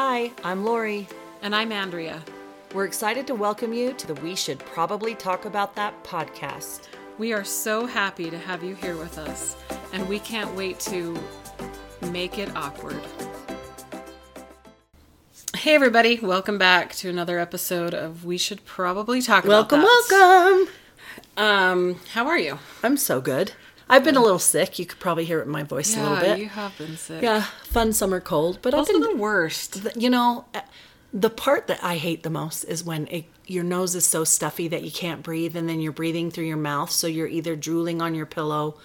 Hi, I'm Lori. And I'm Andrea. We're excited to welcome you to the We Should Probably Talk About That podcast. We are so happy to have you here with us, and we can't wait to make it awkward. Hey, everybody, welcome back to another episode of We Should Probably Talk Welcome, About That. welcome. Um, how are you? I'm so good. I've been a little sick. You could probably hear it in my voice a little Yeah, bit. you have been sick. Yeah, fun summer cold. But I've been, the worst. you know, uh, the part that I hate the most is when it, your nose is so stuffy that you can't breathe, and then you're breathing through your mouth. So you're either drooling on your pillow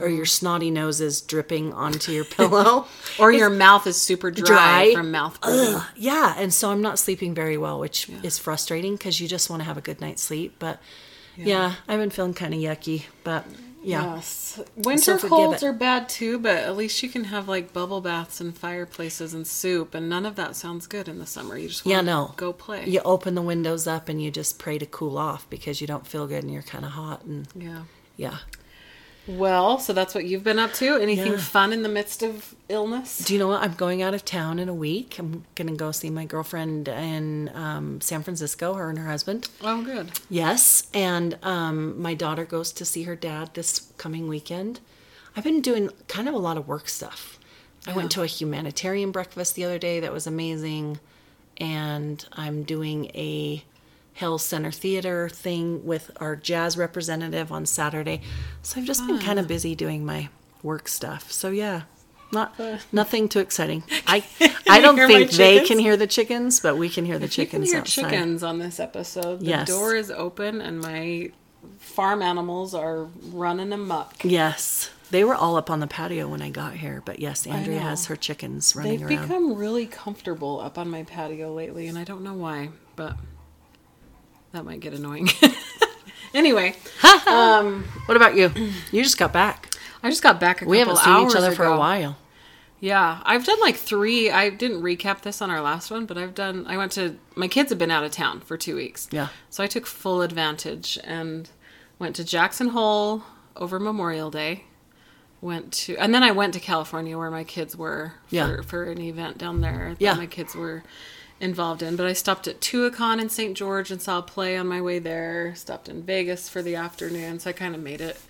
or your snotty nose is dripping onto your pillow. Or your mouth is super dry, Dry. from mouth. Yeah, and so I'm not sleeping very well, which is frustrating because you just want to have a good night's sleep. But yeah, I've been feeling kind of yucky. But yeah, Yes. Winter So colds it. are bad too, but at least you can have like bubble baths and fireplaces and soup, and none of that sounds good in the summer. You just yeah, want no. go play. You open the windows up and you just pray to cool off because you don't feel good and you're kind of hot and Yeah. yeah. Well, so that's what you've been up to. Anything Yeah. fun in the midst of illness? Do you know what? I'm going out of town in a week. I'm gonna go see my girlfriend in um, San Francisco. Her and her husband. Oh, good. Yes, and um, my daughter goes to see her dad this coming weekend. I've been doing kind of a lot of work stuff. I went to a humanitarian breakfast the other day that was amazing, and I'm doing a Hale Center Theater thing with our jazz representative on Saturday. So I've just been kind of ah. busy doing my work stuff. So yeah, not uh. nothing too exciting. I I don't think they can hear the chickens, but we can hear the You can chickens hear outside. chickens on this episode. The Yes. door is open, and my farm animals are running amok. Yes. They were all up on the patio when I got here, but yes, Andrea has her chickens running They've around. become really comfortable up on my patio lately, and I don't know why, but that might get annoying. anyway, um, what about you? You just got back. I just got back a We haven't seen each other for a while. Yeah, I've done like three. I didn't recap this on our last one, but I've done. I went to. My kids have been out of town for two weeks. Yeah. So I took full advantage and went to Jackson Hole over Memorial Day. Went to, and then I went to California where my kids were for, Yeah. for an event down there Yeah. my kids were involved in. But I stopped at Tuacahn in St. George and saw a play on my way there. Stopped in Vegas for the afternoon, so I kind of made it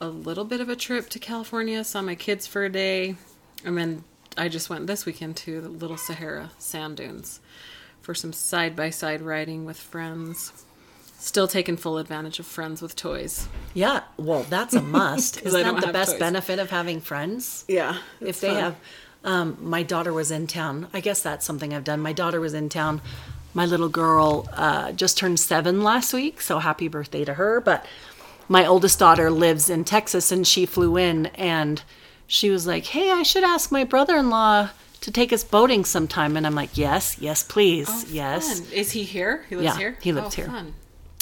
a little bit of a trip to California. Saw my kids for a day, and then I just went this weekend to the Little Sahara sand dunes for some side by side riding with friends. Still taking full advantage of friends with toys. Yeah, well, that's a must. Isn't that the best toys. benefit of having friends? Yeah, if they have, um, my daughter was in town. I guess that's something I've done. My daughter was in town. My little girl uh, just turned seven last week, so happy birthday to her. But my oldest daughter lives in Texas, and she flew in, and she was like, "Hey, I should ask my brother-in-law to take us boating sometime." And I'm like, "Yes, yes, please, yes." Fun. Is he here? He lives Yeah, here. he lives Oh, here. Fun.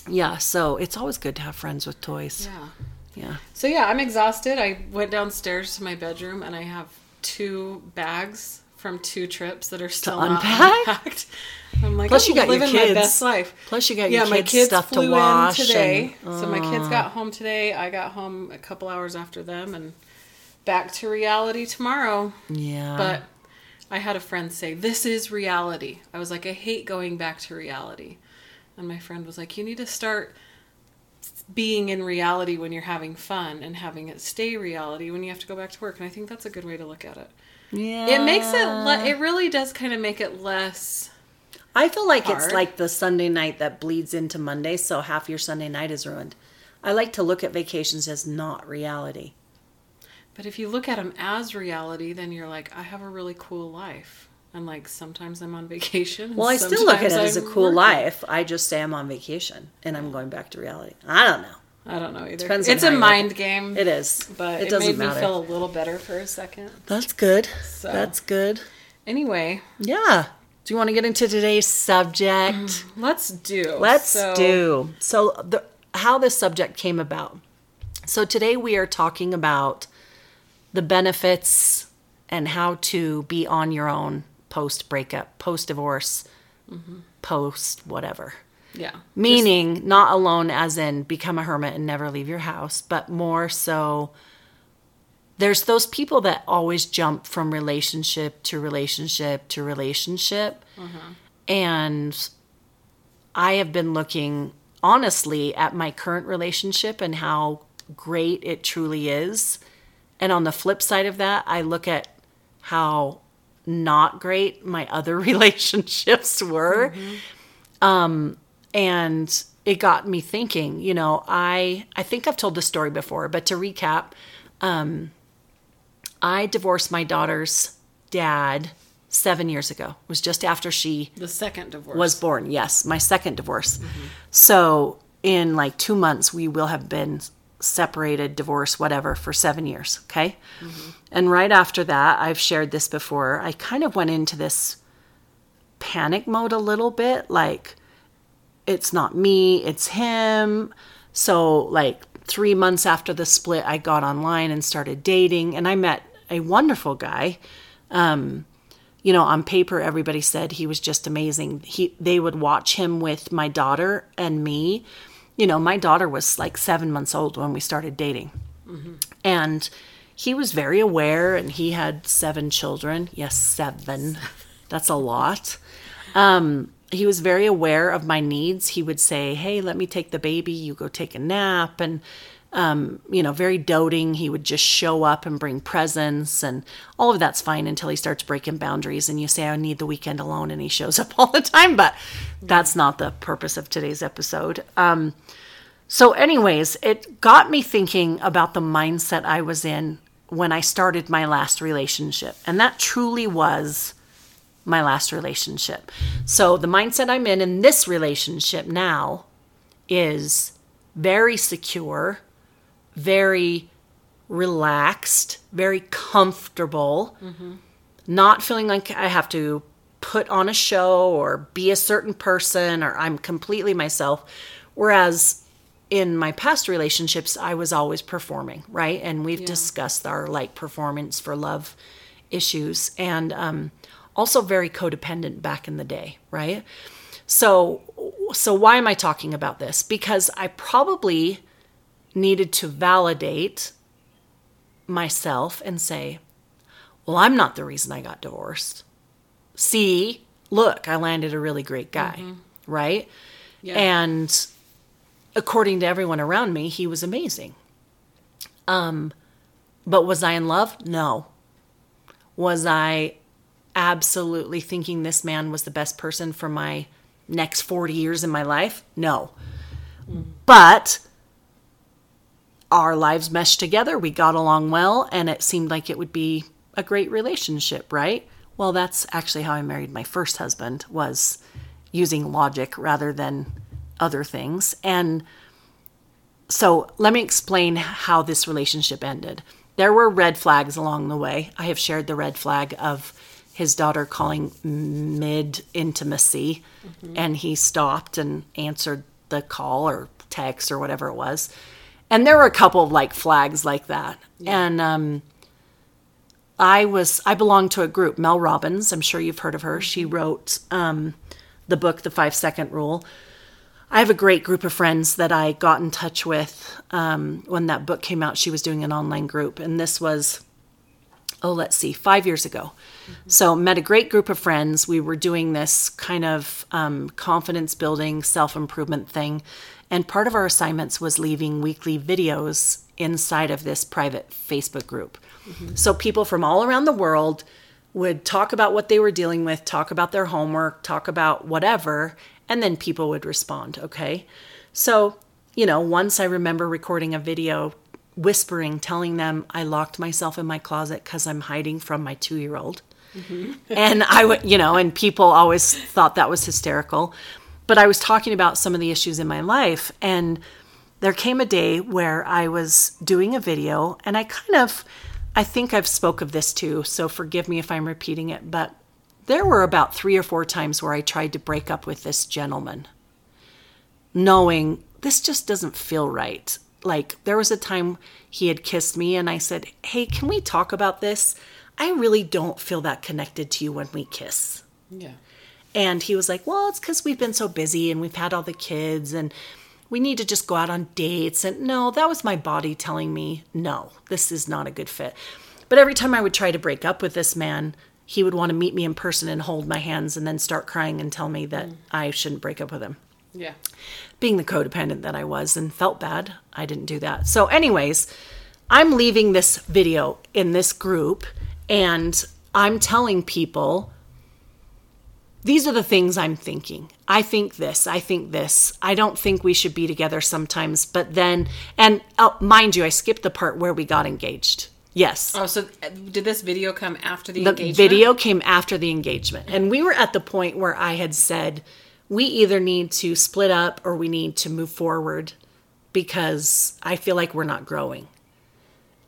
Yeah, so it's always good to have friends with toys. Yeah. Yeah. So yeah, I'm exhausted. I went downstairs to my bedroom and I have two bags from two trips that are still not unpack? unpacked. I'm like, Plus I'm you got your living kids. my best life. Plus you got yeah, your my kids, kids stuff flew to wash in today. and- so my kids uh. got home today. I got home a couple hours after them, and back to reality tomorrow. Yeah. But I had a friend say, This is reality. I was like, I hate going back to reality. And my friend was like, You need to start being in reality when you're having fun and having it stay reality when you have to go back to work. And I think that's a good way to look at it. yeah. It makes it, le- it really does kind of make it less. I feel like it's like the Sunday night that bleeds into Monday, so half your Sunday night is ruined. I like to look at vacations as not reality. But if you look at them as reality, then you're like, I have a really cool life. And like sometimes I'm on vacation. Well, I still look at it as a cool working. life. I just say I'm on vacation and I'm going back to reality. I don't know. I don't know either. Depends it's a mind at game. It is. but it it, doesn't made matter. me feel a little better for a second. That's good. So- That's good. Anyway, Yeah. Do you want to get into today's subject? Mm, let's do. Let's So- do. So, the, how this subject came about. So, today we are talking about the benefits and how to be on your own post breakup, post divorce, post whatever. Yeah. Meaning, not alone as in become a hermit and never leave your house, but more so there's those people that always jump from relationship to relationship to relationship. Mm-hmm. And I have been looking honestly at my current relationship and how great it truly is. And on the flip side of that, I look at how not great my other relationships were. Um, and it got me thinking, you know, I I think I've told this story before, but to recap, um, I divorced my daughter's dad seven years ago. It was just after she The second divorce was born. Yes, my second divorce. So in like two months, we will have been separated, divorced, whatever, for seven years. Okay. And right after that, I've shared this before. I kind of went into this panic mode a little bit, like it's not me, it's him. So like three months after the split, I got online and started dating, and I met a wonderful guy um, you know, on paper, everybody said he was just amazing. He, they would watch him with my daughter and me. You know, my daughter was like seven months old when we started dating. Mm-hmm. And he was very aware, and he had seven children. Yes, seven. That's a lot. Um, he was very aware of my needs. He would say, Hey, let me take the baby. You go take a nap. And, um, you know, very doting. He would just show up and bring presents, and all of that's fine until he starts breaking boundaries. And you say, I need the weekend alone, and he shows up all the time. But that's not the purpose of today's episode. Um, so, anyways, it got me thinking about the mindset I was in when I started my last relationship. And that truly was my last relationship. So, the mindset I'm in in this relationship now is very secure, very relaxed, very comfortable, not feeling like I have to put on a show or be a certain person or I'm completely myself. Whereas in my past relationships, I was always performing, right? And we've discussed our like performance for love issues and um, also very codependent back in the day, right? So, so why am I talking about this? Because I probably needed to validate myself and say, well, I'm not the reason I got divorced. See, look, I landed a really great guy, right? Yeah. And according to everyone around me, he was amazing. Um, but was I in love? No. Was I absolutely thinking this man was the best person for my next 40 years in my life? No. But our lives meshed together. We got along well, and it seemed like it would be a great relationship, right? Well, that's actually how I married my first husband was using logic rather than other things. And so let me explain how this relationship ended. There were red flags along the way. I have shared the red flag of his daughter calling mid intimacy, and he stopped and answered the call or text or whatever it was. And there were a couple of like flags like that. And um, I was I belonged to a group, Mel Robbins. I'm sure you've heard of her. She wrote um, the book, The Five Second Rule. I have a great group of friends that I got in touch with um, when that book came out. She was doing an online group, and this was, oh, let's see, five years ago. So, met a great group of friends. We were doing this kind of um, confidence building, self improvement thing. And part of our assignments was leaving weekly videos inside of this private Facebook group. So, people from all around the world would talk about what they were dealing with, talk about their homework, talk about whatever, and then people would respond, okay? So, you know, once I remember recording a video whispering, telling them I locked myself in my closet because I'm hiding from my two year old. Mm-hmm. and I would, you know, and people always thought that was hysterical. But I was talking about some of the issues in my life, and there came a day where I was doing a video, and I kind of, I think I've spoke of this too, so forgive me if I'm repeating it, but there were about three or four times where I tried to break up with this gentleman, knowing this just doesn't feel right. Like there was a time he had kissed me, and I said, Hey, can we talk about this? I really don't feel that connected to you when we kiss. Yeah. And he was like, Well, it's because we've been so busy and we've had all the kids and we need to just go out on dates. And no, that was my body telling me, no, this is not a good fit. But every time I would try to break up with this man, he would want to meet me in person and hold my hands and then start crying and tell me that mm. I shouldn't break up with him. Yeah. Being the codependent that I was and felt bad, I didn't do that. So, anyways, I'm leaving this video in this group and I'm telling people these are the things I'm thinking. I think this, I think this. I don't think we should be together sometimes, but then, and oh, mind you, I skipped the part where we got engaged. Yes. Oh, so uh, did this video come after the, The engagement? video came after the engagement. And we were at the point where I had said, we either need to split up or we need to move forward because I feel like we're not growing.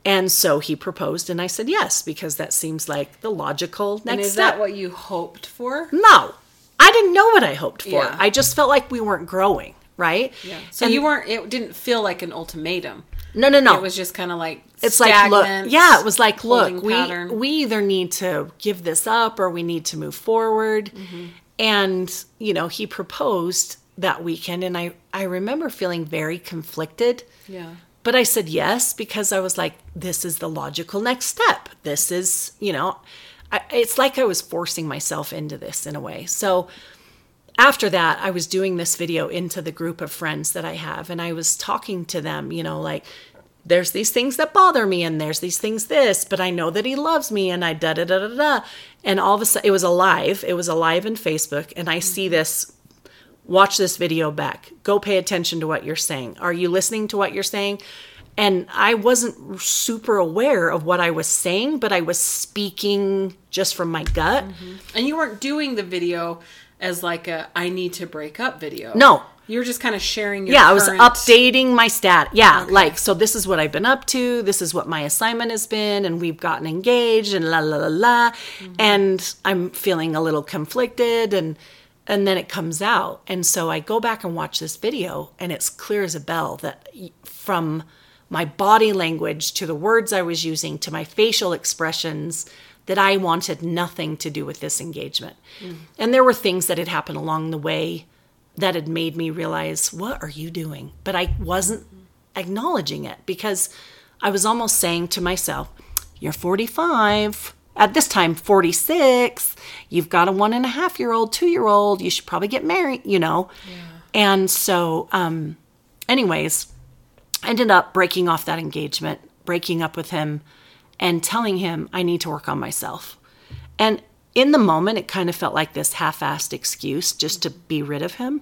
And so he proposed, and I said yes, because that seems like the logical next And is step. that what you hoped for? no, I didn't know what I hoped for. Yeah. I just felt like we weren't growing, right? Yeah. So And- you weren't. It didn't feel like an ultimatum. No, no, no. It was just kind of like it's like look yeah it was like look we pattern. we either need to give this up or we need to move forward Mm-hmm. and you know he proposed that weekend and i i remember feeling very conflicted yeah. but i said yes because i was like this is the logical next step this is you know I, it's like i was forcing myself into this in a way so after that, I was doing this video into the group of friends that I have, and I was talking to them, you know, like, there's these things that bother me, and there's these things this, but I know that he loves me, and I da da da da da. And all of a sudden, it was alive. It was alive in Facebook, and I see mm-hmm. this. Watch this video back. Go pay attention to what you're saying. Are you listening to what you're saying? And I wasn't super aware of what I was saying, but I was speaking just from my gut. Mm-hmm. And you weren't doing the video as like a I need to break up video. No. You're just kind of sharing your yeah, I was current- updating my stat. Yeah, like so. This is what I've been up to. This is what my assignment has been, and we've gotten engaged, and la la la la. Mm-hmm. And I'm feeling a little conflicted, and and then it comes out, and so I go back and watch this video, and it's clear as a bell that from my body language to the words I was using to my facial expressions that I wanted nothing to do with this engagement. And there were things that had happened along the way that had made me realize, what are you doing? But I wasn't acknowledging it because I was almost saying to myself, you're 45. At this time, 46. You've got a one and a half year old, two year old. You should probably get married, you know? And so, um, anyways, I ended up breaking off that engagement, breaking up with him, and telling him I need to work on myself. And in the moment, it kind of felt like this half assed excuse just to be rid of him.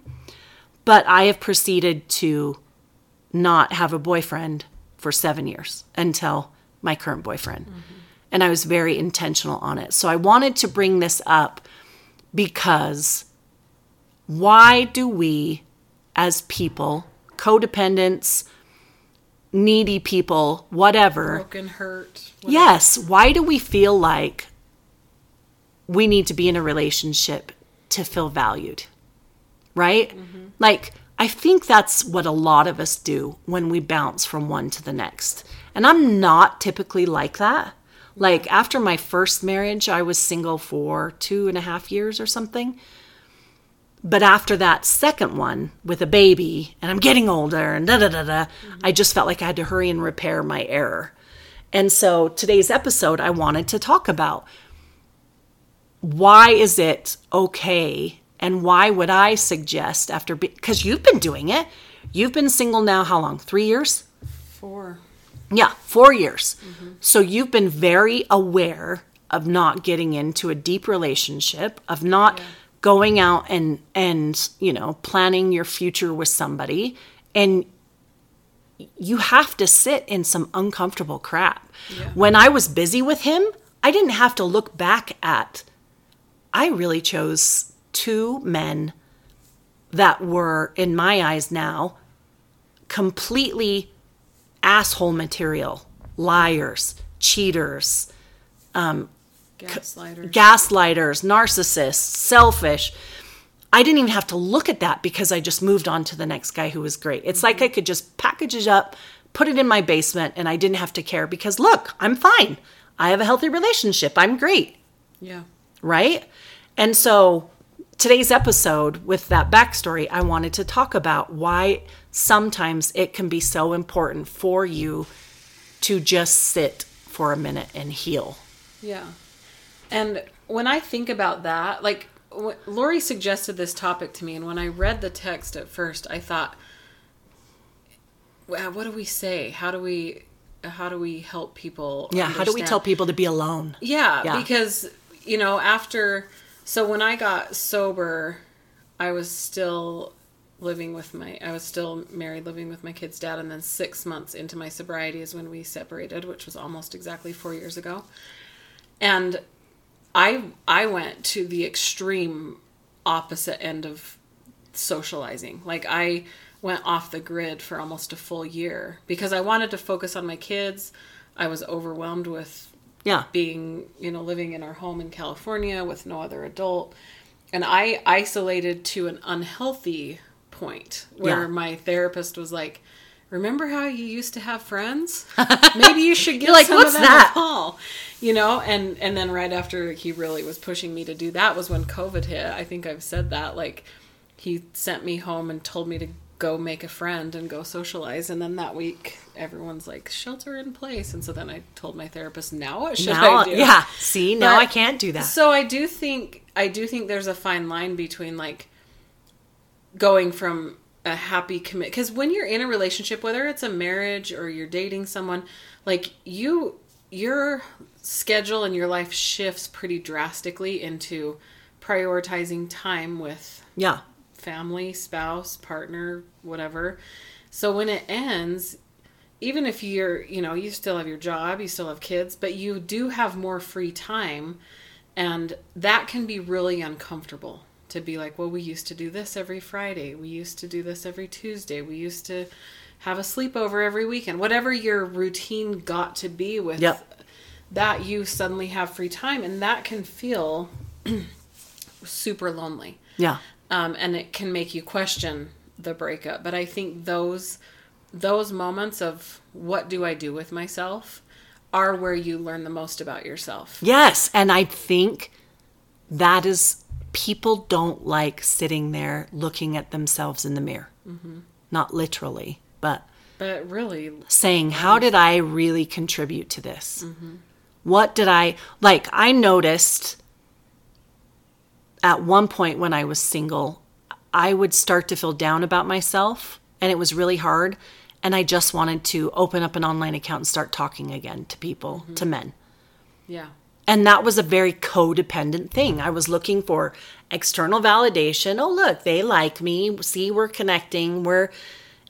But I have proceeded to not have a boyfriend for seven years until my current boyfriend. Mm-hmm. And I was very intentional on it. So I wanted to bring this up because why do we, as people, codependents, needy people, whatever, broken, hurt. Yes. Why do we feel like we need to be in a relationship to feel valued? Right? Mm-hmm. Like, I think that's what a lot of us do when we bounce from one to the next. And I'm not typically like that. Like, after my first marriage, I was single for two and a half years or something. But after that second one with a baby, and I'm getting older, and da da da da, I just felt like I had to hurry and repair my error. And so today's episode, I wanted to talk about why is it okay and why would I suggest after, because you've been doing it. You've been single now, how long? Three years? Four. Yeah, four years. So you've been very aware of not getting into a deep relationship, of not going out and and you know planning your future with somebody, and you have to sit in some uncomfortable crap. When I was busy with him, I didn't have to look back at. I really chose two men that were, in my eyes now, completely asshole material, liars, cheaters, um, Gaslighters. gaslighters, narcissists, selfish. I didn't even have to look at that because I just moved on to the next guy who was great. It's like mm-hmm. I could just package it up, put it in my basement, and I didn't have to care because look, I'm fine. I have a healthy relationship. I'm great yeah. right? And so today's episode, with that backstory, I wanted to talk about why sometimes it can be so important for you to just sit for a minute and heal. Yeah. And when I think about that, like Lori suggested this topic to me, and when I read the text at first, I thought, "Wow, what do we say? How do we, how do we help people? Yeah, how do we tell people to be alone? Yeah, Yeah. because you know, after so when I got sober, I was still living with my I was still married living with my kid's dad and then 6 months into my sobriety is when we separated, which was almost exactly 4 years ago. And I I went to the extreme opposite end of socializing. Like I went off the grid for almost a full year because I wanted to focus on my kids. I was overwhelmed with Yeah. being, you know, living in our home in California with no other adult. And I isolated to an unhealthy point where Yeah. my therapist was like, Remember how you used to have friends? Maybe you should get like, some "What's of them that?" a call. You know, and and then right after he really was pushing me to do that was when COVID hit. I think I've said that. Like he sent me home and told me to go make a friend and go socialize and then that week everyone's like shelter in place and so then i told my therapist now what should now, i do yeah. See, now But- I can't do that. so i do think i do think there's a fine line between like going from a happy commit because when you're in a relationship whether it's a marriage or you're dating someone like you your schedule and your life shifts pretty drastically into prioritizing time with yeah. family, spouse, partner, whatever. So when it ends, even if you're, you know, you still have your job, you still have kids, but you do have more free time. And that can be really uncomfortable to be like, well, we used to do this every Friday. We used to do this every Tuesday. We used to have a sleepover every weekend. Whatever your routine got to be with Yep. that, you suddenly have free time. And that can feel super lonely Yeah. um, and it can make you question the breakup. But I think those those moments of what do I do with myself are where you learn the most about yourself. Yes. And I think that is, people don't like sitting there looking at themselves in the mirror. Not literally, but But really, saying, How did I really contribute to this? What did I like? I noticed at one point when I was single, I would start to feel down about myself, and it was really hard. And I just wanted to open up an online account and start talking again to people, to men. yeah. And that was a very codependent thing. I was looking for external validation. Oh, look, they like me. See, we're connecting. We're,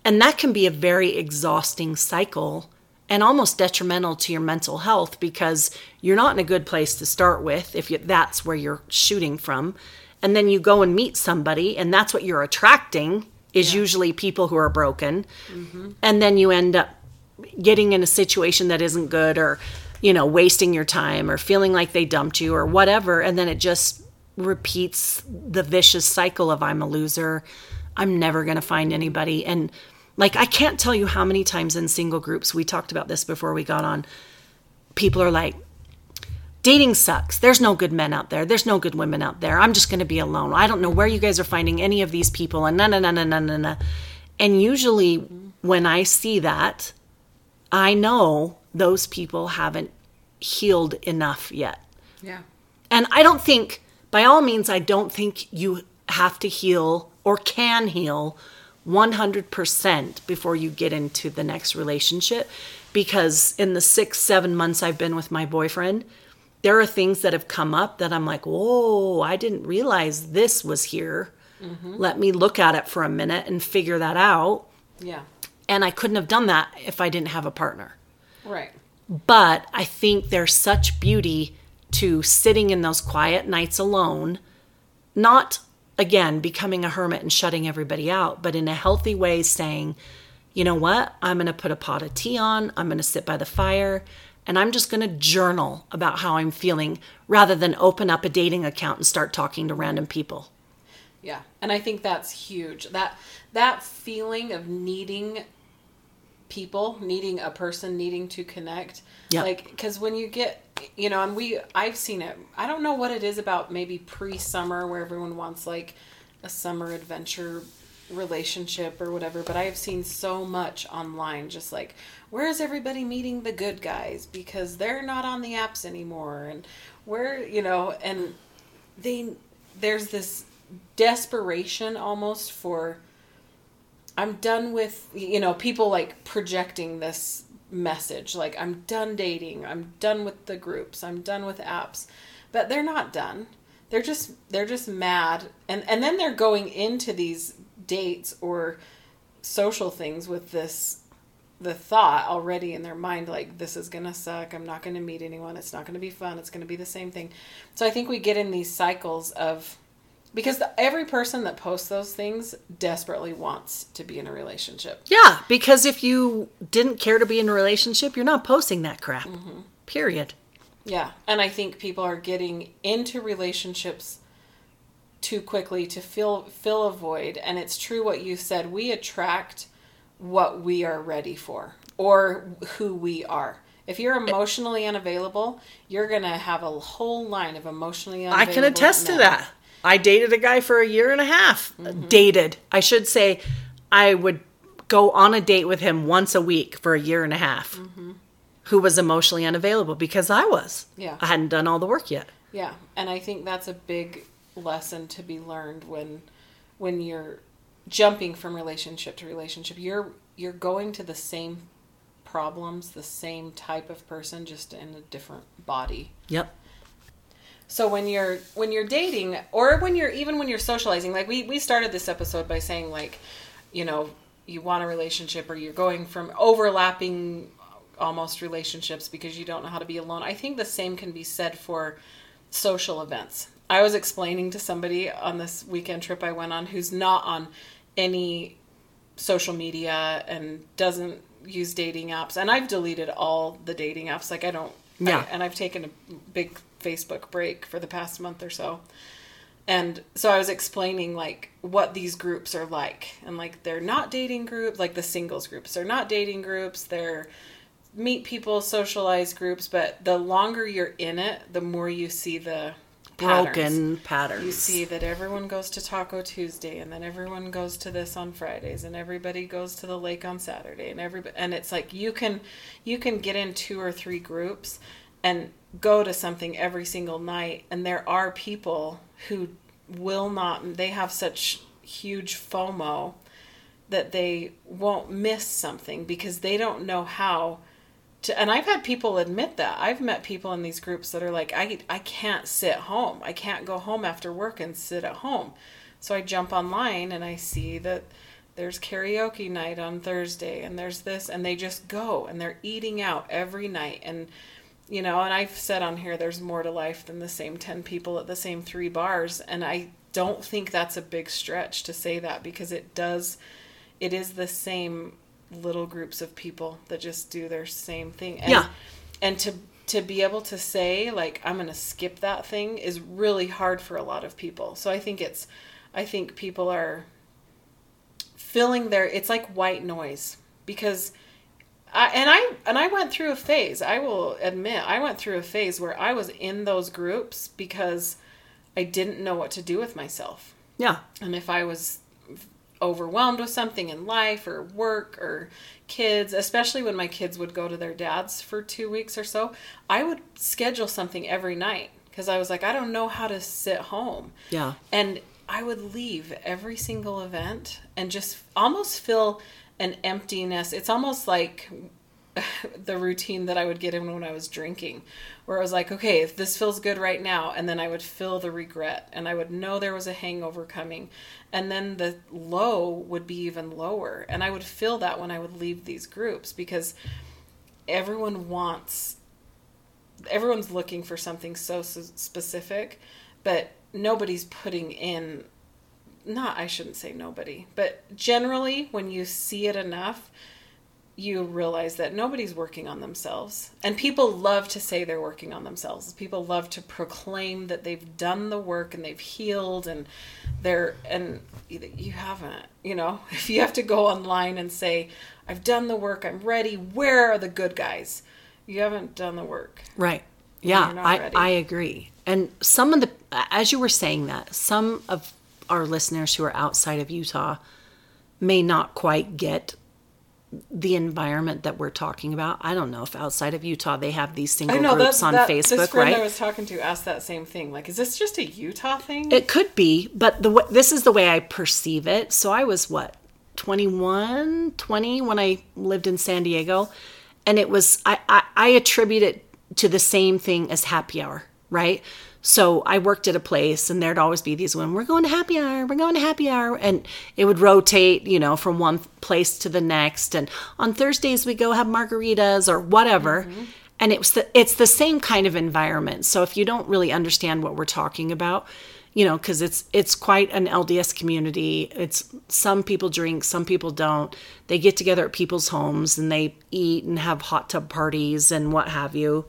and that can be a very exhausting cycle and almost detrimental to your mental health because you're not in a good place to start with if you, that's where you're shooting from. And then you go and meet somebody, and that's what you're attracting is usually people who are broken. Mm-hmm. And then you end up getting in a situation that isn't good or you know wasting your time or feeling like they dumped you or whatever and then it just repeats the vicious cycle of i'm a loser i'm never going to find anybody. And like i can't tell you how many times in single groups we talked about this before we got on people are like dating sucks. There's no good men out there. There's no good women out there. I'm just going to be alone. I don't know where you guys are finding any of these people and na na na na na na. And usually when i see that I know those people haven't healed enough yet. Yeah. And I don't think, by all means, I don't think you have to heal or can heal 100% before you get into the next relationship. Because in the six, seven months I've been with my boyfriend, there are things that have come up that I'm like, whoa, I didn't realize this was here. Mm-hmm. Let me look at it for a minute and figure that out. Yeah. And I couldn't have done that if I didn't have a partner. Right. But I think there's such beauty to sitting in those quiet nights alone, not again becoming a hermit and shutting everybody out, but in a healthy way saying, you know what, I'm going to put a pot of tea on, I'm going to sit by the fire, and I'm just going to journal about how I'm feeling rather than open up a dating account and start talking to random people. Yeah. And I think that's huge. That that feeling of needing people needing a person needing to connect. Yeah. like because when you get you know and we i've seen it. I don't know what it is about maybe pre-summer where everyone wants like a summer adventure relationship or whatever but i have seen so much online just like where's everybody meeting the good guys? Because they're not on the apps anymore and where you know and they there's this desperation almost for I'm done with you know people like projecting this message like I'm done dating, I'm done with the groups, I'm done with apps. But they're not done. They're just they're just mad and and then they're going into these dates or social things with this the thought already in their mind like this is going to suck. I'm not going to meet anyone. It's not going to be fun. It's going to be the same thing. So I think we get in these cycles of because the, every person that posts those things desperately wants to be in a relationship. Yeah, because if you didn't care to be in a relationship, you're not posting that crap. Mm-hmm. Period. Yeah, and I think people are getting into relationships too quickly to fill fill a void and it's true what you said. We attract what we are ready for or who we are. If you're emotionally unavailable, you're going to have a whole line of emotionally unavailable. I can attest to that. I dated a guy for a year and a half. Mm-hmm. Dated. I should say I would go on a date with him once a week for a year and a half. Who was emotionally unavailable because I was. Mm-hmm. Yeah. I hadn't done all the work yet. Yeah, and I think that's a big lesson to be learned when when you're jumping from relationship to relationship. You're you're going to the same problems, the same type of person just in a different body. Yep. So when you're when you're dating or when you're even when you're socializing, like we we started this episode by saying like, you know, you want a relationship or you're going from overlapping almost relationships because you don't know how to be alone. I think the same can be said for social events. I was explaining to somebody on this weekend trip I went on who's not on any social media and doesn't use dating apps and I've deleted all the dating apps like I don't Yeah. I- and I've taken a big Facebook break for the past month or so. And so I was explaining like what these groups are like and like they're not dating groups like the singles groups. They're not dating groups. They're meet people, socialize groups, but the longer you're in it, the more you see the patterns. Broken patterns. You see that everyone goes to Taco Tuesday, and then everyone goes to this on Fridays, and everybody goes to the lake on Saturday, and every and it's like you can you can get in two or three groups and go to something every single night, and there are people who will not. They have such huge FOMO that they won't miss something because they don't know how to, and I've had people admit that. I've met people in these groups that are like, I, I can't sit home. I can't go home after work and sit at home. So I jump online and I see that there's karaoke night on Thursday and there's this, and they just go and they're eating out every night. And, you know, and I've said on here, there's more to life than the same 10 people at the same three bars. And I don't think that's a big stretch to say that because it does, it is the same little groups of people that just do their same thing. And, Yeah. And to to be able to say like I'm going to skip that thing is really hard for a lot of people. So I think it's I think people are filling their it's like white noise because And I and I went through a phase. I will admit, I went through a phase where I was in those groups because I didn't know what to do with myself. Yeah. And if I was overwhelmed with something in life or work or kids, especially when my kids would go to their dad's for two weeks or so, I would schedule something every night because I was like, I don't know how to sit home. Yeah. And I would leave every single event and just almost feel an emptiness. It's almost like the routine that I would get in when I was drinking, where I was like, okay, if this feels good right now, and then I would feel the regret and I would know there was a hangover coming. And then the low would be even lower. And I would feel that when I would leave these groups because everyone wants, everyone's looking for something so specific, but nobody's putting in not I shouldn't say nobody, but generally when you see it enough, you realize that nobody's working on themselves. And people love to say they're working on themselves. People love to proclaim that they've done the work and they've healed and they're and you haven't, you know. If you have to go online and say, "I've done the work, I'm ready. Where are the good guys?" You haven't done the work. Right. Yeah, I, I agree. And some of the, as you were saying that, some of our listeners who are outside of Utah may not quite get the environment that we're talking about. I don't know if outside of Utah they have these single know, groups that, on that, Facebook, this friend right? I was talking to asked that same thing. Like, is this just a Utah thing? It could be, but the this is the way I perceive it. So I was what 21, 20 when I lived in San Diego, and it was I, I, I attribute it to the same thing as happy hour, right? So I worked at a place and there'd always be these women, we're going to happy hour, we're going to happy hour. And it would rotate, you know, from one place to the next. And on Thursdays we go have margaritas or whatever. Mm-hmm. And it was the, it's the same kind of environment. So if you don't really understand what we're talking about, you know, because it's it's quite an LDS community. It's some people drink, some people don't. They get together at people's homes and they eat and have hot tub parties and what have you.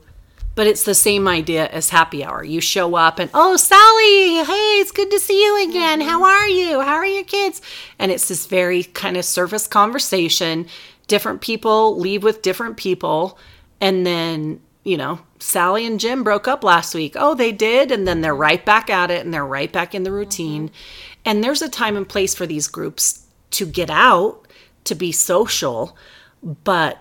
But it's the same idea as happy hour. You show up and, oh, Sally, hey, it's good to see you again. How are you? How are your kids? And it's this very kind of surface conversation. Different people leave with different people. And then, you know, Sally and Jim broke up last week. Oh, they did. And then they're right back at it and they're right back in the routine. Mm-hmm. And there's a time and place for these groups to get out, to be social. But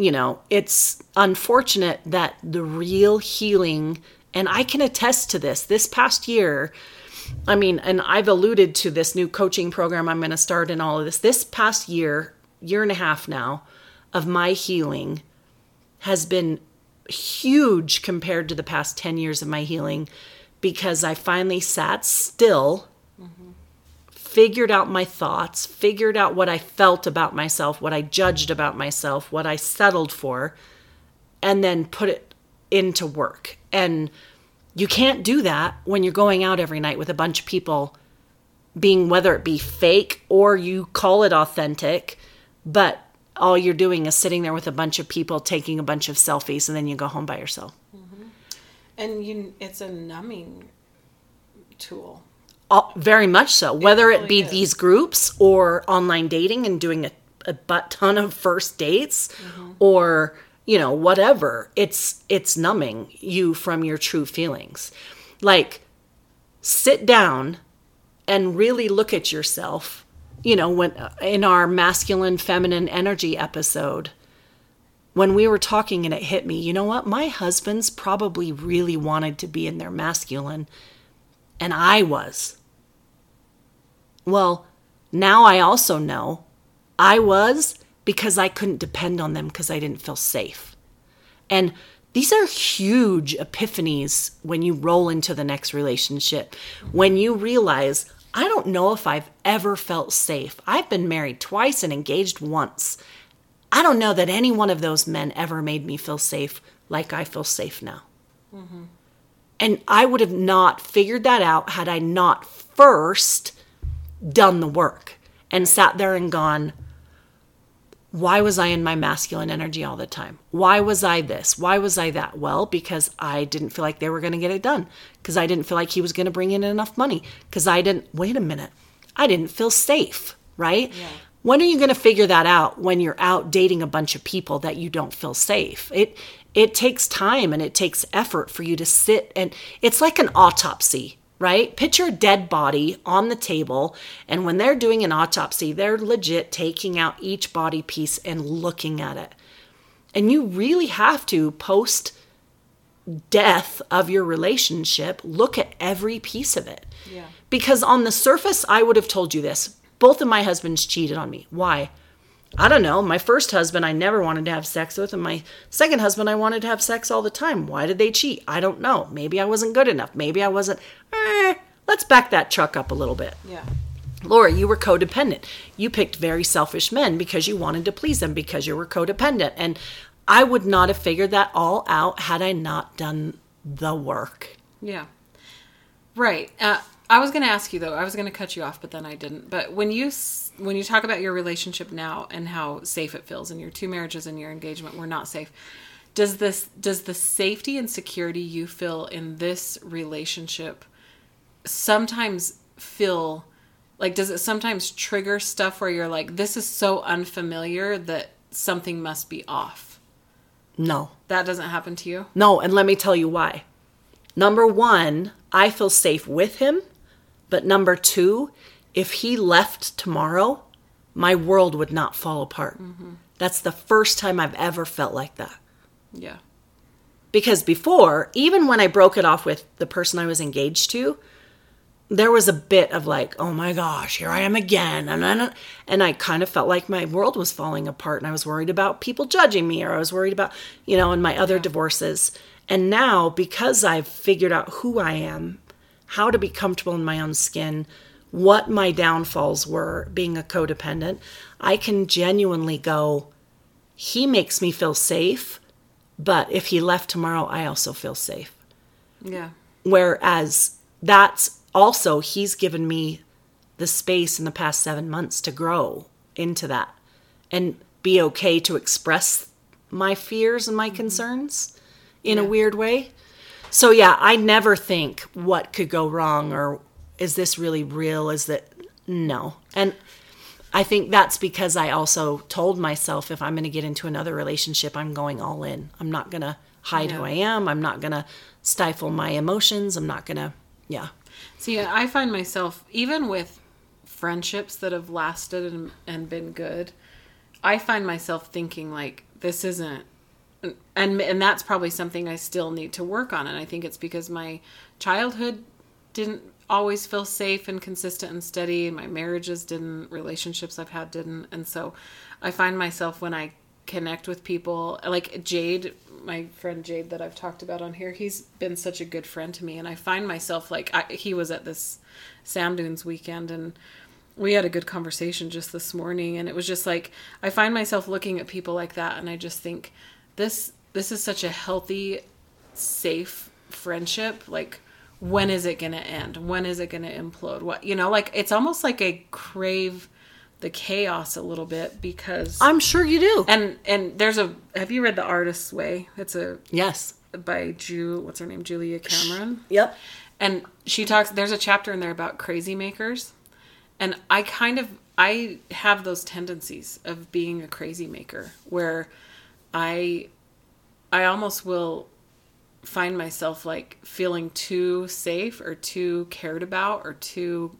you know, it's unfortunate that the real healing, and I can attest to this, this past year, I mean, and I've alluded to this new coaching program I'm going to start and all of this. This past year, year and a half now, of my healing has been huge compared to the past 10 years of my healing because I finally sat still figured out my thoughts, figured out what I felt about myself, what I judged about myself, what I settled for, and then put it into work. And you can't do that when you're going out every night with a bunch of people being whether it be fake or you call it authentic, but all you're doing is sitting there with a bunch of people taking a bunch of selfies and then you go home by yourself. Mm-hmm. And you it's a numbing tool very much so. Whether it, really it be is. these groups or online dating and doing a, a butt ton of first dates mm-hmm. or you know whatever it's it's numbing you from your true feelings like sit down and really look at yourself you know when in our masculine feminine energy episode when we were talking and it hit me you know what my husband's probably really wanted to be in their masculine and i was well, now I also know I was because I couldn't depend on them because I didn't feel safe. And these are huge epiphanies when you roll into the next relationship. When you realize, I don't know if I've ever felt safe. I've been married twice and engaged once. I don't know that any one of those men ever made me feel safe like I feel safe now. Mm-hmm. And I would have not figured that out had I not first done the work and sat there and gone, why was I in my masculine energy all the time? Why was I this? Why was I that? Well, because I didn't feel like they were going to get it done. Because I didn't feel like he was going to bring in enough money. Because I didn't, wait a minute, I didn't feel safe, right? Yeah. When are you going to figure that out when you're out dating a bunch of people that you don't feel safe? It, it takes time and it takes effort for you to sit and it's like an autopsy right? Picture a dead body on the table, and when they're doing an autopsy, they're legit taking out each body piece and looking at it. And you really have to, post death of your relationship, look at every piece of it. Yeah. Because on the surface, I would have told you this. Both of my husbands cheated on me. Why? I don't know. My first husband, I never wanted to have sex with, and my second husband, I wanted to have sex all the time. Why did they cheat? I don't know. Maybe I wasn't good enough. Maybe I wasn't. Eh, let's back that truck up a little bit. Yeah. Laura, you were codependent. You picked very selfish men because you wanted to please them because you were codependent. And I would not have figured that all out had I not done the work. Yeah. Right. Uh, I was going to ask you though. I was going to cut you off, but then I didn't. But when you s- when you talk about your relationship now and how safe it feels, and your two marriages and your engagement were not safe, does this does the safety and security you feel in this relationship sometimes feel like does it sometimes trigger stuff where you're like this is so unfamiliar that something must be off? No. That doesn't happen to you? No, and let me tell you why. Number one, I feel safe with him. But number two, if he left tomorrow, my world would not fall apart. That's the first time I've ever felt like that. Yeah. Because before, even when I broke it off with the person I was engaged to, there was a bit of like, oh my gosh, here I am again. And I, and I kind of felt like my world was falling apart and I was worried about people judging me or I was worried about, you know, in my other divorces. And now, because I've figured out who I am, how to be comfortable in my own skin, what my downfalls were being a codependent, I can genuinely go, he makes me feel safe. But if he left tomorrow, I also feel safe. Yeah. Whereas that's also, he's given me the space in the past seven months to grow into that and be okay to express my fears and my mm-hmm. concerns in a weird way. So, yeah, I never think what could go wrong or is this really real? Is that no. And I think that's because I also told myself if I'm going to get into another relationship, I'm going all in. I'm not going to hide who I am. I'm not going to stifle my emotions. I'm not going to, yeah. See, I find myself even with friendships that have lasted and, and been good, I find myself thinking like this isn't and and that's probably something I still need to work on and I think it's because my childhood didn't always feel safe and consistent and steady. My marriages didn't relationships I've had didn't. And so I find myself when I connect with people like Jade my friend Jade that I've talked about on here he's been such a good friend to me. And I find myself like I, he was at this Sam Dunes weekend and we had a good conversation just this morning. And it was just like I find myself looking at people like that and I just think this this is such a healthy safe friendship. Like when is it going to end when is it going to implode what you know like it's almost like I crave the chaos a little bit because I'm sure you do. and and there's a have you read the artist's way it's a yes. by Ju what's her name Julia Cameron Yep. and she talks there's a chapter in there about crazy makers and i kind of i have those tendencies of being a crazy maker where i i almost will find myself like feeling too safe or too cared about or too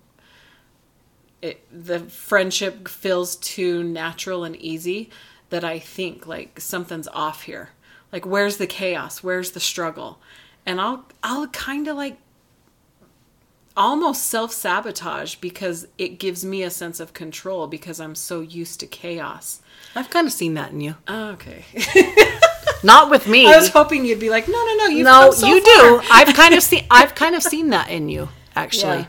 it, the friendship feels too natural and easy that I think like something's off here. Like where's the chaos? Where's the struggle? And I'll I'll kind of like almost self-sabotage because it gives me a sense of control because I'm so used to chaos. I've kind of seen that in you. Oh, okay. Not with me. I was hoping you'd be like, "No, no, no, you've no, so you far." do. I've kind of seen I've kind of seen that in you actually. Yeah.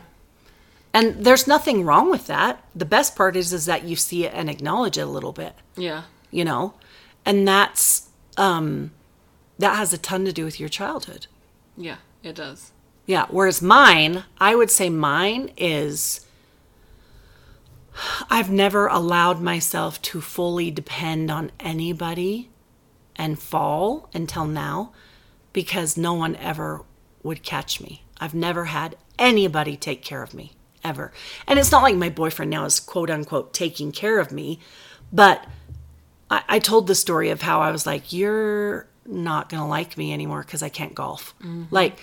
And there's nothing wrong with that. The best part is is that you see it and acknowledge it a little bit, Yeah. you know? And that's um that has a ton to do with your childhood. Yeah, it does. Yeah, whereas mine, I would say mine is I've never allowed myself to fully depend on anybody and fall until now because no one ever would catch me. I've never had anybody take care of me ever. And it's not like my boyfriend now is quote unquote taking care of me, but I, I told the story of how I was like, You're not going to like me anymore because I can't golf. Mm-hmm. Like,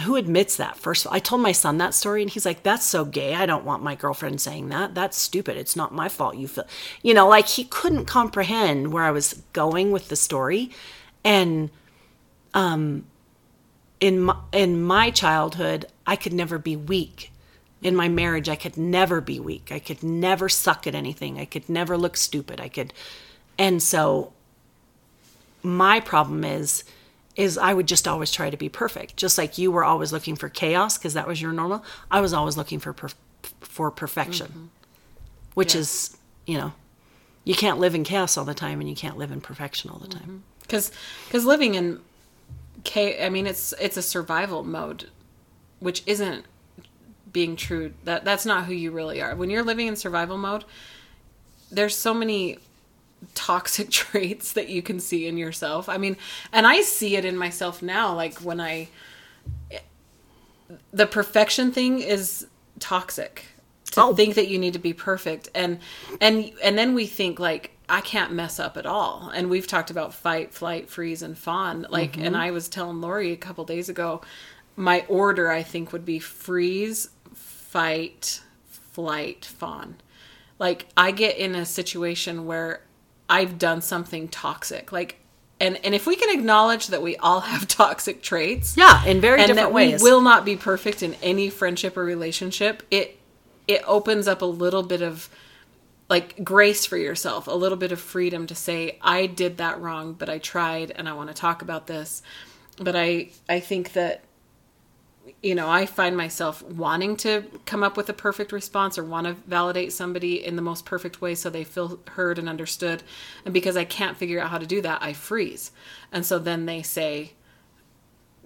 who admits that? First i told my son that story and he's like that's so gay. I don't want my girlfriend saying that. That's stupid. It's not my fault. You feel you know like he couldn't comprehend where i was going with the story. And um in my, in my childhood i could never be weak. In my marriage i could never be weak. I could never suck at anything. I could never look stupid. I could and so my problem is is I would just always try to be perfect. Just like you were always looking for chaos because that was your normal. I was always looking for for perfection. Mm-hmm. Which Yeah. is, you know, you can't live in chaos all the time and you can't live in perfection all the time. Mm-hmm. because because living in cha- I mean it's it's a survival mode, which isn't being true that that's not who you really are when you're living in survival mode there's so many toxic traits that you can see in yourself. I mean and i see it in myself now like when i the perfection thing is toxic to Oh. think that you need to be perfect. And and and then we think like i can't mess up at all. And we've talked about fight flight freeze and fawn. Like and mm-hmm. i was telling lori a couple days ago my order i think would be freeze fight flight fawn. Like i get in a situation where i've done something toxic like and and if we can acknowledge that we all have toxic traits Yeah, in very and different that ways. we will not be perfect in any friendship or relationship it it opens up a little bit of like grace for yourself a little bit of freedom to say i did that wrong but i tried and i want to talk about this but i i think that you know i find myself wanting to come up with a perfect response or want to validate somebody in the most perfect way so they feel heard and understood. And because i can't figure out how to do that i freeze. And so then they say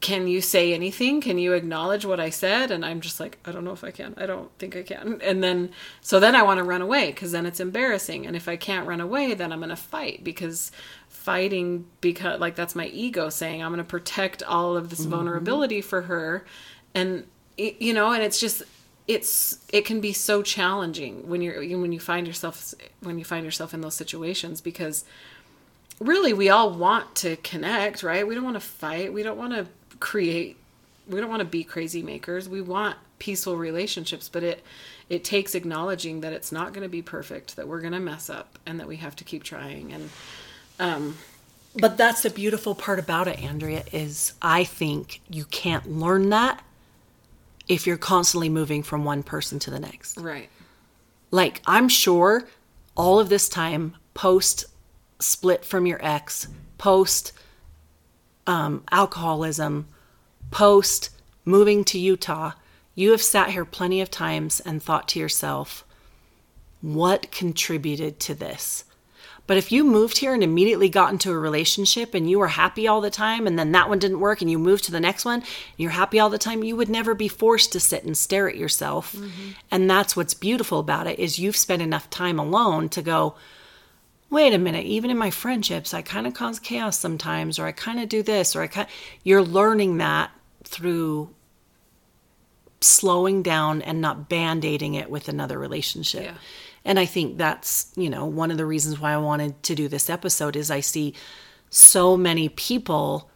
can you say anything? Can you acknowledge what I said? And I'm just like, I don't know if I can. I don't think I can. And then, so then I want to run away because then it's embarrassing. And if I can't run away, then I'm going to fight because fighting, because like that's my ego saying, I'm going to protect all of this mm-hmm. vulnerability for her. And, it, you know, and it's just, it's it can be so challenging when you're when you find yourself when you find yourself in those situations because really we all want to connect right we don't want to fight we don't want to create we don't want to be crazy makers we want peaceful relationships but it it takes acknowledging that it's not going to be perfect that we're going to mess up and that we have to keep trying and um But that's the beautiful part about it, Andrea, is I think you can't learn that if you're constantly moving from one person to the next. right Like, I'm sure all of this time, post split from your ex, post um, alcoholism, post moving to Utah, you have sat here plenty of times and thought to yourself, what contributed to this? But if you moved here and immediately got into a relationship and you were happy all the time and then that one didn't work and you moved to the next one and you're happy all the time, you would never be forced to sit and stare at yourself. And that's what's beautiful about it is you've spent enough time alone to go, wait a minute, even in my friendships, I kind of cause chaos sometimes or I kind of do this or I kind you're learning that through slowing down and not band-aiding it with another relationship. Yeah. And I think that's, you know, one of the reasons why I wanted to do this episode is I see so many people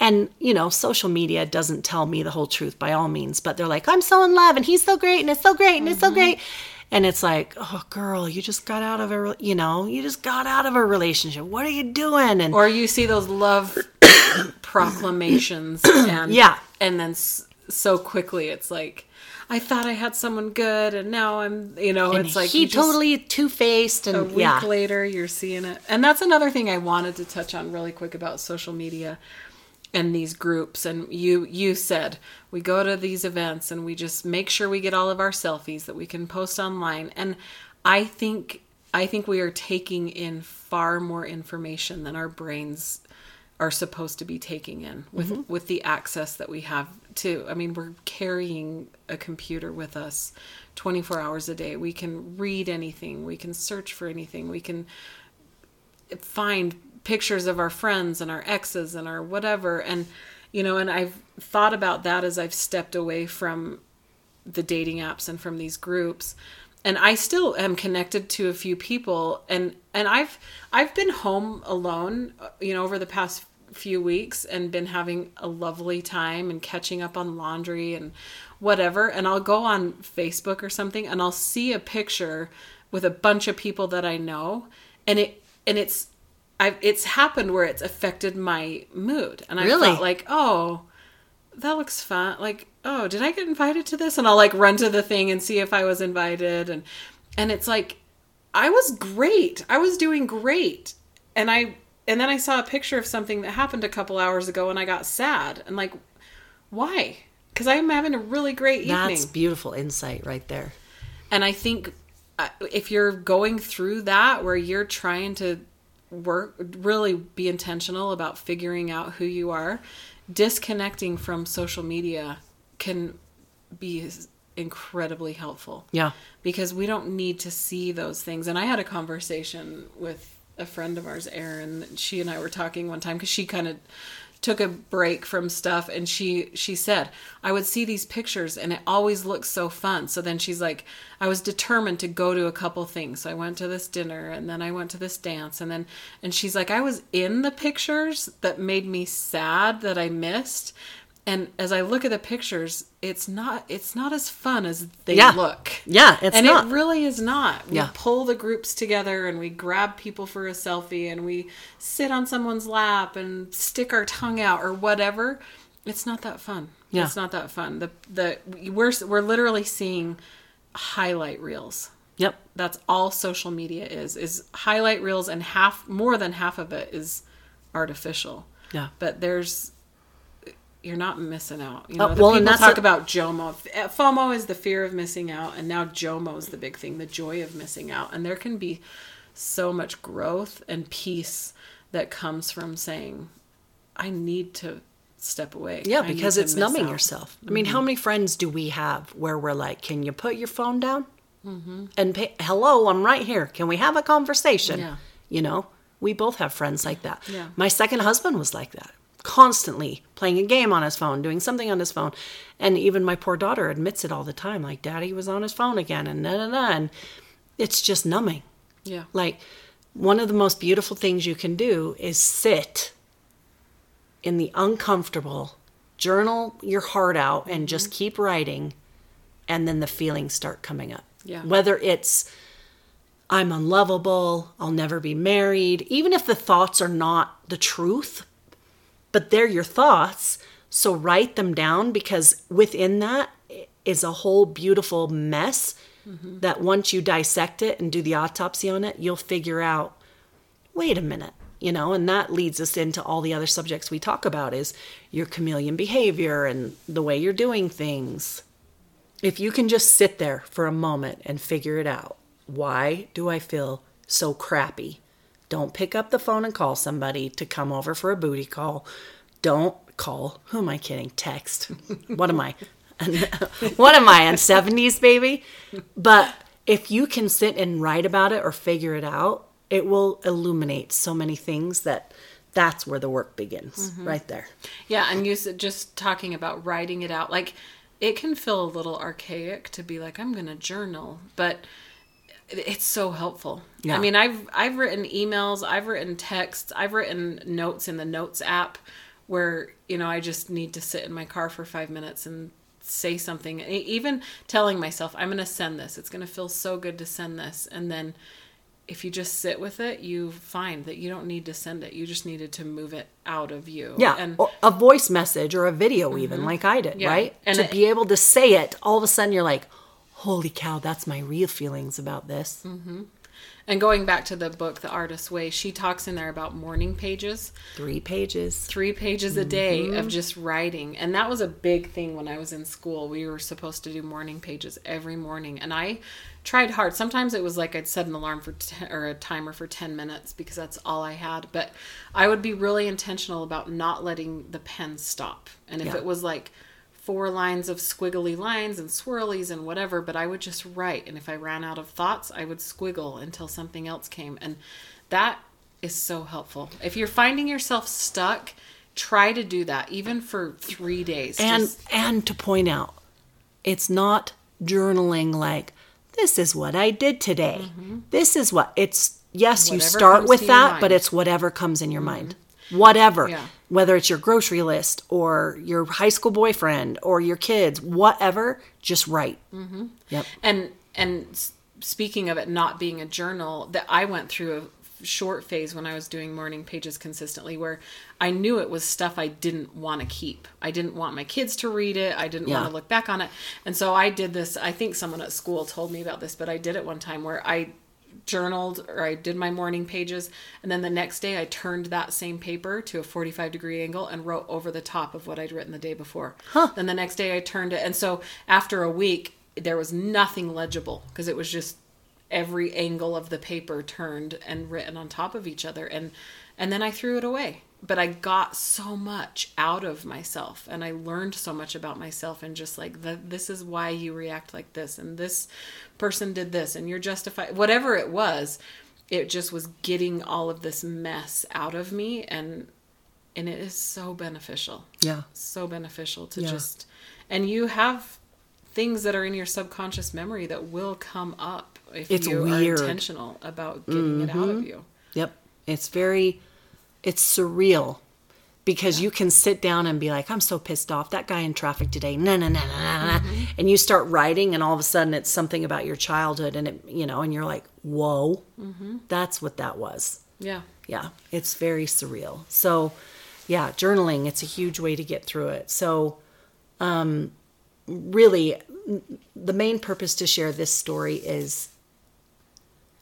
and you know social media doesn't tell me the whole truth by all means but they're like i'm so in love and he's so great and it's so great and it's so mm-hmm. great and it's like oh girl you just got out of a you know you just got out of a relationship. What are you doing? And or you see those love proclamations and Yeah. and then s- so quickly it's like i thought i had someone good and now i'm you know and it's like he totally two-faced and a week yeah. later you're seeing it. And that's another thing i wanted to touch on really quick about social media and these groups and you you said we go to these events and we just make sure we get all of our selfies that we can post online. And i think i think we are taking in far more information than our brains are supposed to be taking in with mm-hmm. with the access that we have to i mean we're carrying a computer with us 24 hours a day. We can read anything. We can search for anything. We can find pictures of our friends and our exes and our whatever. And you know and i've thought about that as i've stepped away from the dating apps and from these groups. And i still am connected to a few people. And and i've i've been home alone uh, you know over the past few weeks and been having a lovely time and catching up on laundry and whatever. And i'll go on facebook or something and i'll see a picture with a bunch of people that i know. And it and it's I've, it's happened where it's affected my mood and i Really? felt like oh that looks fun. Like, oh, did I get invited to this? And I'll like run to the thing and see if I was invited. And and it's like, I was great. I was doing great. And I and then I saw a picture of something that happened a couple hours ago, and I got sad. And like, why? Because I'm having a really great evening. that's beautiful insight right there And I think uh, if you're going through that where you're trying to work, really be intentional about figuring out who you are, disconnecting from social media can be incredibly helpful. Yeah. Because we don't need to see those things. And I had a conversation with a friend of ours, Erin. She and I were talking one time because she kind of took a break from stuff and she she said i would see these pictures and it always looks so fun. So then she's like i was determined to go to a couple things. So i went to this dinner and then i went to this dance and then and she's like i was in the pictures that made me sad that i missed and as I look at the pictures, it's not it's not as fun as they Yeah. look. Yeah, it's and not. it really is not. We Yeah. pull the groups together and we grab people for a selfie and we sit on someone's lap and stick our tongue out or whatever. It's not that fun. Yeah. It's not that fun. The the we're we're literally seeing highlight reels. Yep. That's all social media is is highlight reels and half more than half of it is artificial. Yeah. But there's you're not missing out. You Oh, know, the well, people talk a- about JOMO. FOMO is the fear of missing out, and now JOMO is the big thing, the joy of missing out. And there can be so much growth and peace that comes from saying, "I need to step away." Yeah, because it's numbing out." Mm-hmm. yourself. I mean, how many friends do we have where we're like, "Can you put your phone down?" Mm-hmm. And pay, hello, I'm right here. Can we have a conversation? Yeah. You know, we both have friends like that. Yeah. My second husband was like that, constantly playing a game on his phone, doing something on his phone, and even my poor daughter admits it all the time. Like, Daddy was on his phone again, and da da da, and it's just numbing. Yeah, Like, one of the most beautiful things you can do is sit in the uncomfortable, journal your heart out, and just Mm-hmm. keep writing, and then the feelings start coming up. Yeah. Whether it's, I'm unlovable, I'll never be married, even if the thoughts are not the truth, but they're your thoughts. So write them down because within that is a whole beautiful mess mm-hmm. that once you dissect it and do the autopsy on it, you'll figure out wait a minute you know and that leads us into all the other subjects we talk about is your chameleon behavior and the way you're doing things if you can just sit there for a moment and figure it out why do i feel so crappy don't pick up the phone and call somebody to come over for a booty call. Don't call who am i kidding? Text. What am i? What am i on 70s baby? But if you can sit and write about it or figure it out it will illuminate so many things that that's where the work begins mm-hmm. right there. Yeah. And you said just talking about writing it out, like it can feel a little archaic to be like, I'm going to journal, but it's so helpful. Yeah. I mean, I've I've written emails, I've written texts, I've written notes in the notes app where, you know, I just need to sit in my car for 5 minutes and say something. Even telling myself, I'm going to send this. It's going to feel so good to send this. And then if you just sit with it, you find that you don't need to send it. You just needed to move it out of you. yeah And or a voice message or a video even mm-hmm. like i did Yeah. right And to it- be able to say it all of a sudden you're like holy cow that's my real feelings about this. And going back to the book The Artist's Way, she talks in there about morning pages. three pages. Three pages a day Mm-hmm. of just writing. And that was a big thing when i was in school. We were supposed to do morning pages every morning. And i tried hard. Sometimes it was like i'd set an alarm for 10, or a timer for 10 minutes because that's all i had. But i would be really intentional about not letting the pen stop. And if Yeah. it was like four lines of squiggly lines and swirlies and whatever, but I would just write. And if I ran out of thoughts, I would squiggle until something else came. And that is so helpful. If you're finding yourself stuck, try to do that, even for three days. and Just- and to point out it's not journaling like this is what i did today this is what it's yes you Mm-hmm. Start with that but it's whatever comes in your mind whatever Yeah. Whether it's your grocery list or your high school boyfriend or your kids whatever just write. Mm-hmm. yep. And and speaking of it not being a journal that i went through a short phase when i was doing morning pages consistently where i knew it was stuff i didn't want to keep. I didn't want my kids to read it. I didn't Yeah. want to look back on it. And so i did this i think someone at school told me about this but i did it one time where i journaled or I did my morning pages and then the next day I turned that same paper to a 45 degree angle and wrote over the top of what I'd written the day before. Then the next day I turned it and so after a week there was nothing legible because it was just every angle of the paper turned and written on top of each other and and then I threw it away but I got so much out of myself and I learned so much about myself and just like the, this is why you react like this and this person did this and you're justified whatever it was it just was getting all of this mess out of me and and it is so beneficial Yeah. so beneficial to Yeah. just and you have things that are in your subconscious memory that will come up if It's you weird. Mm-hmm. are intentional about getting it out of you Yep. It's very, it's surreal because you can sit down and be like, I'm so pissed off. That guy in traffic today. No, no, no, no, no. Mm-hmm. And you start writing, and all of a sudden it's something about your childhood, and it, you know, and you're like, whoa, Mm-hmm. that's what that was. yeah Yeah. It's very surreal. So, yeah, journaling, it's a huge way to get through it. So, um, really, the main purpose to share this story is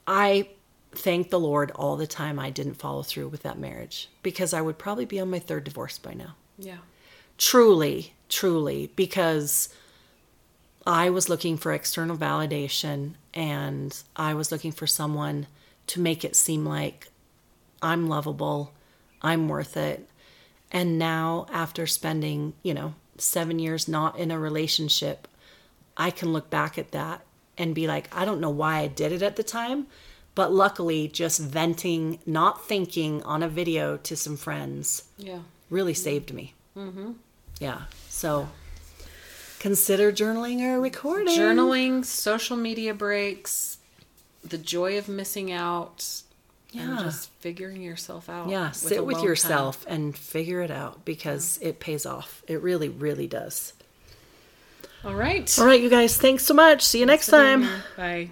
I thank the Lord all the time I didn't follow through with that marriage because I would probably be on my third divorce by now. yeah Truly, truly, because I was looking for external validation and I was looking for someone to make it seem like I'm lovable, I'm worth it. And now, after spending, you know, seven years not in a relationship, I can look back at that and be like, I don't know why I did it at the time, but luckily, just venting, not thinking on a video to some friends yeah really saved me. Mm-hmm. Yeah. So consider journaling or recording. journaling social media breaks the joy of missing out Yeah. just figuring yourself out Yeah. Sit with alone time. yourself and figure it out because it pays off. It really, really does. all right All right, you guys. Thanks so much. See you next time. bye